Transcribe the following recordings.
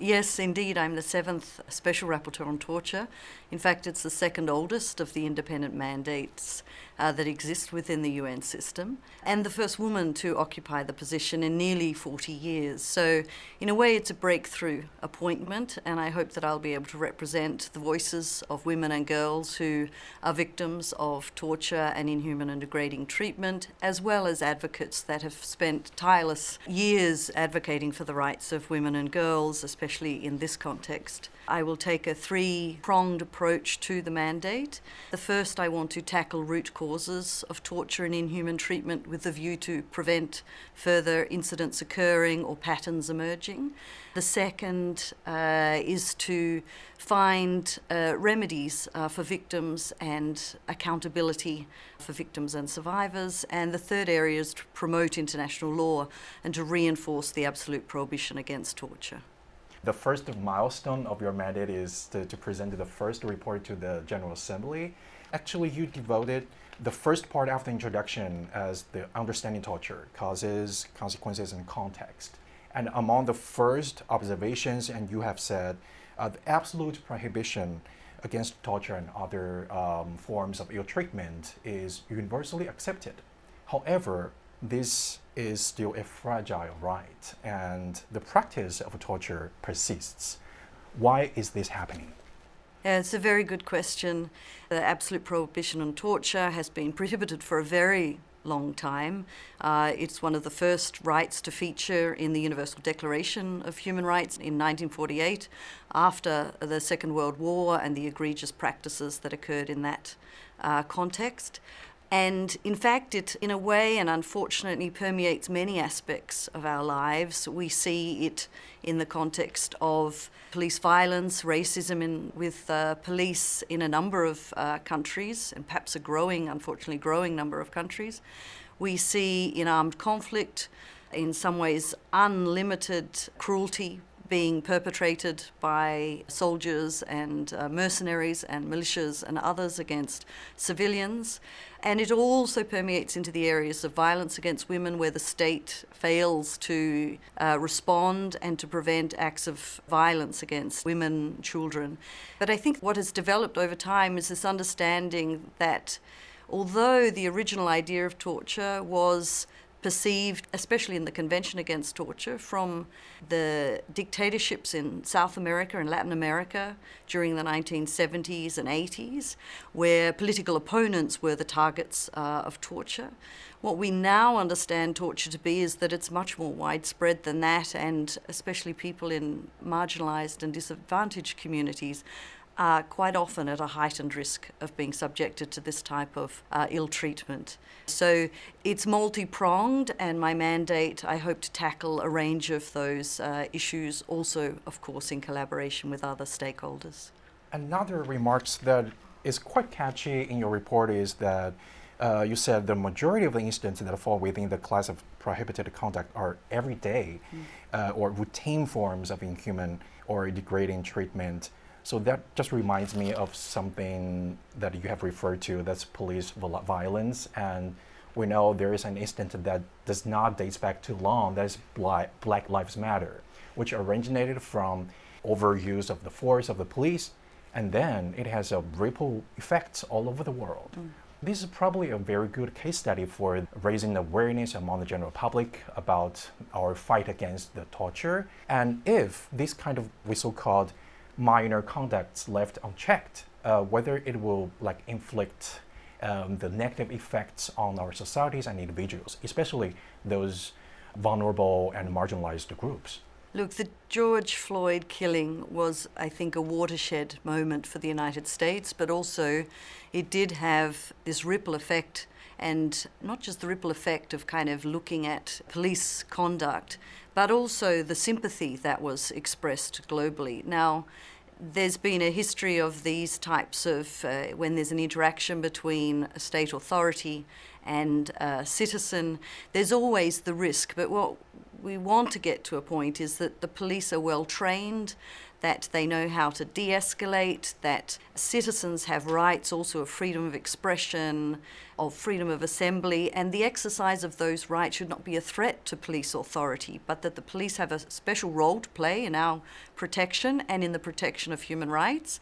Yes, indeed, I'm the seventh Special Rapporteur on Torture. In fact, it's the second oldest of the independent mandates uh, that exist within the UN system, and the first woman to occupy the position in nearly 40 years. So, in a way, it's a breakthrough appointment, and I hope that I'll be able to represent the voices of women and girls who are victims of torture and inhuman and degrading treatment, as well as advocates that have spent tireless years advocating for the rights of women and girls, especially in this context. I will take a three pronged approach to the mandate. The first, I want to tackle root causes of torture and inhuman treatment with the view to prevent further incidents occurring or patterns emerging. The second uh, is to find uh, remedies uh, for victims and accountability for victims and survivors. And the third area is to promote international law and to reinforce the absolute prohibition against torture. The first milestone of your mandate is to, to present the first report to the General Assembly. Actually, you devoted the first part after introduction as the understanding torture, causes, consequences, and context. And among the first observations, and you have said, uh, the absolute prohibition against torture and other um, forms of ill treatment is universally accepted. However, this is still a fragile right, and the practice of torture persists. Why is this happening? Yeah, it's a very good question. The absolute prohibition on torture has been prohibited for a very long time. Uh, it's one of the first rights to feature in the Universal Declaration of Human Rights in 1948, after the Second World War and the egregious practices that occurred in that uh, context. And in fact, it, in a way, and unfortunately, permeates many aspects of our lives. We see it in the context of police violence, racism in, with uh, police in a number of uh, countries, and perhaps a growing, unfortunately, growing number of countries. We see in armed conflict, in some ways, unlimited cruelty being perpetrated by soldiers and uh, mercenaries and militias and others against civilians. And it also permeates into the areas of violence against women where the state fails to uh, respond and to prevent acts of violence against women, children. But I think what has developed over time is this understanding that although the original idea of torture was perceived, especially in the Convention Against Torture, from the dictatorships in South America and Latin America during the 1970s and 80s, where political opponents were the targets uh, of torture. What we now understand torture to be is that it's much more widespread than that, and especially people in marginalized and disadvantaged communities are quite often at a heightened risk of being subjected to this type of uh, ill treatment. So it's multi pronged, and my mandate, I hope to tackle a range of those uh, issues, also, of course, in collaboration with other stakeholders. Another remark that is quite catchy in your report is that uh, you said the majority of the incidents that fall within the class of prohibited conduct are everyday mm. uh, or routine forms of inhuman or degrading treatment so that just reminds me of something that you have referred to that's police violence. And we know there is an incident that does not date back too long, that is Black Lives Matter, which originated from overuse of the force of the police, and then it has a ripple effect all over the world. Mm. This is probably a very good case study for raising awareness among the general public about our fight against the torture. And if this kind of we so-called minor conducts left unchecked, uh, whether it will like inflict um, the negative effects on our societies and individuals, especially those vulnerable and marginalized groups. Look, the George Floyd killing was, I think, a watershed moment for the United States, but also it did have this ripple effect, and not just the ripple effect of kind of looking at police conduct, but also the sympathy that was expressed globally. Now, there's been a history of these types of uh, when there's an interaction between a state authority and a citizen, there's always the risk. But what we want to get to a point is that the police are well trained, that they know how to de escalate, that citizens have rights also of freedom of expression, of freedom of assembly, and the exercise of those rights should not be a threat to police authority, but that the police have a special role to play in our protection and in the protection of human rights.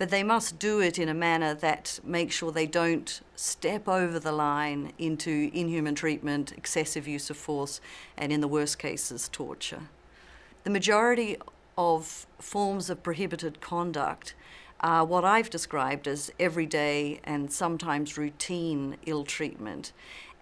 But they must do it in a manner that makes sure they don't step over the line into inhuman treatment, excessive use of force, and in the worst cases, torture. The majority of forms of prohibited conduct are what I've described as everyday and sometimes routine ill treatment.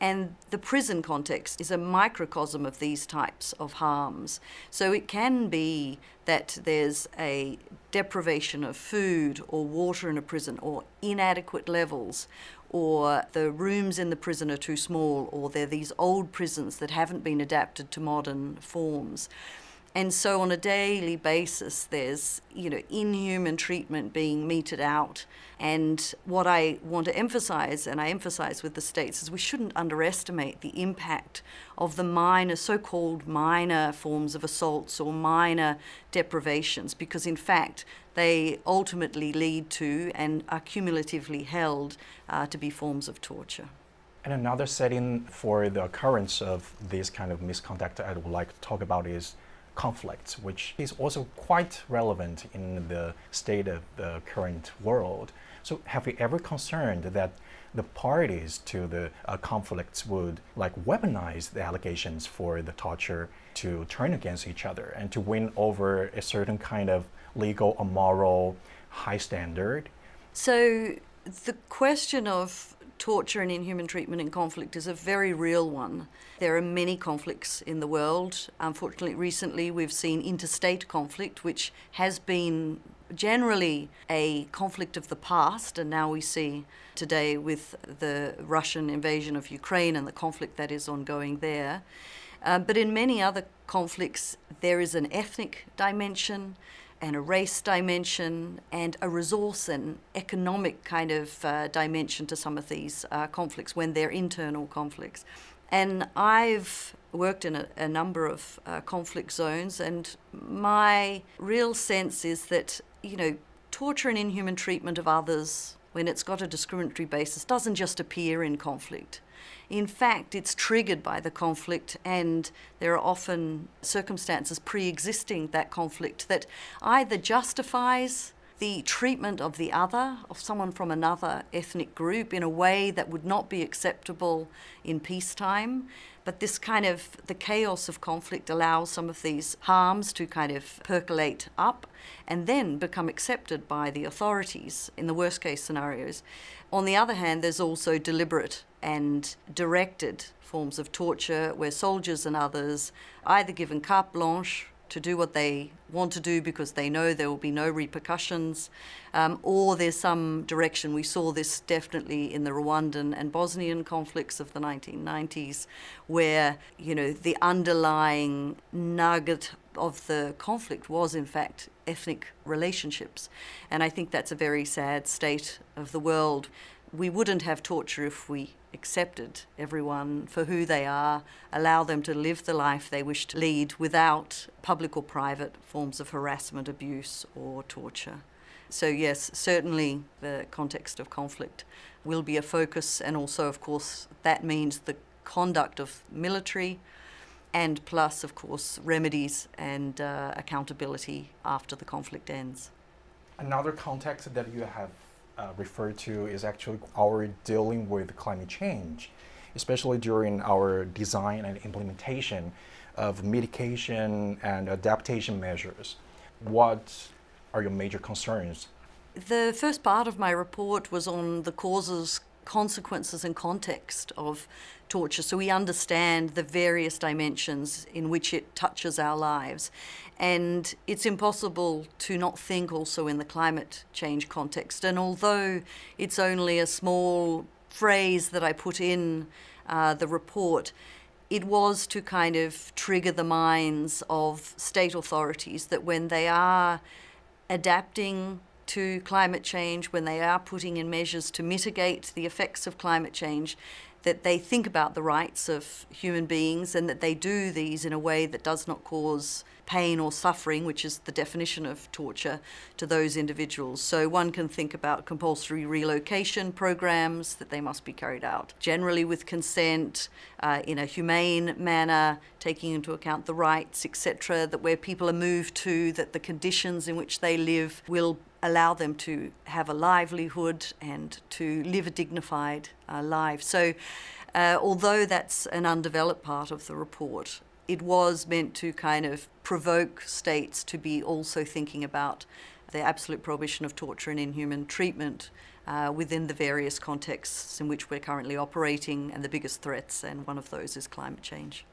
And the prison context is a microcosm of these types of harms. So it can be that there's a deprivation of food or water in a prison, or inadequate levels, or the rooms in the prison are too small, or they're these old prisons that haven't been adapted to modern forms. And so on a daily basis, there's, you know, inhuman treatment being meted out. And what I want to emphasize, and I emphasize with the states, is we shouldn't underestimate the impact of the minor, so called minor forms of assaults or minor deprivations, because in fact, they ultimately lead to and are cumulatively held uh, to be forms of torture. And another setting for the occurrence of this kind of misconduct I would like to talk about is conflicts, which is also quite relevant in the state of the current world. So, have you ever concerned that the parties to the uh, conflicts would like weaponize the allegations for the torture to turn against each other and to win over a certain kind of legal or moral high standard? So, the question of torture and inhuman treatment in conflict is a very real one. There are many conflicts in the world. Unfortunately, recently we've seen interstate conflict, which has been generally a conflict of the past, and now we see today with the Russian invasion of Ukraine and the conflict that is ongoing there. Um, but in many other conflicts, there is an ethnic dimension and a race dimension and a resource and economic kind of uh, dimension to some of these uh, conflicts when they're internal conflicts. And I've worked in a, a number of uh, conflict zones, and my real sense is that, you know, torture and inhuman treatment of others when it's got a discriminatory basis doesn't just appear in conflict. In fact, it's triggered by the conflict, and there are often circumstances pre existing that conflict that either justifies the treatment of the other, of someone from another ethnic group, in a way that would not be acceptable in peacetime. But this kind of the chaos of conflict allows some of these harms to kind of percolate up and then become accepted by the authorities in the worst case scenarios. On the other hand, there's also deliberate and directed forms of torture where soldiers and others either given carte blanche to do what they want to do because they know there will be no repercussions, um, or there's some direction. We saw this definitely in the Rwandan and Bosnian conflicts of the 1990s, where you know the underlying nugget of the conflict was in fact ethnic relationships, and I think that's a very sad state of the world. We wouldn't have torture if we accepted everyone for who they are, allow them to live the life they wish to lead without public or private forms of harassment, abuse, or torture. So, yes, certainly the context of conflict will be a focus, and also, of course, that means the conduct of military and plus, of course, remedies and uh, accountability after the conflict ends. Another context that you have uh, referred to is actually our dealing with climate change, especially during our design and implementation of mitigation and adaptation measures. What are your major concerns? The first part of my report was on the causes, consequences, and context of torture so we understand the various dimensions in which it touches our lives. And it's impossible to not think also in the climate change context. And although it's only a small phrase that I put in uh, the report, it was to kind of trigger the minds of state authorities that when they are adapting to climate change, when they are putting in measures to mitigate the effects of climate change, that they think about the rights of human beings and that they do these in a way that does not cause pain or suffering, which is the definition of torture, to those individuals. So one can think about compulsory relocation programs that they must be carried out generally with consent, uh, in a humane manner, taking into account the rights, etc., that where people are moved to, that the conditions in which they live will allow them to have a livelihood and to live a dignified uh, life. So, uh, although that's an undeveloped part of the report, it was meant to kind of provoke states to be also thinking about the absolute prohibition of torture and inhuman treatment uh, within the various contexts in which we're currently operating and the biggest threats, and one of those is climate change.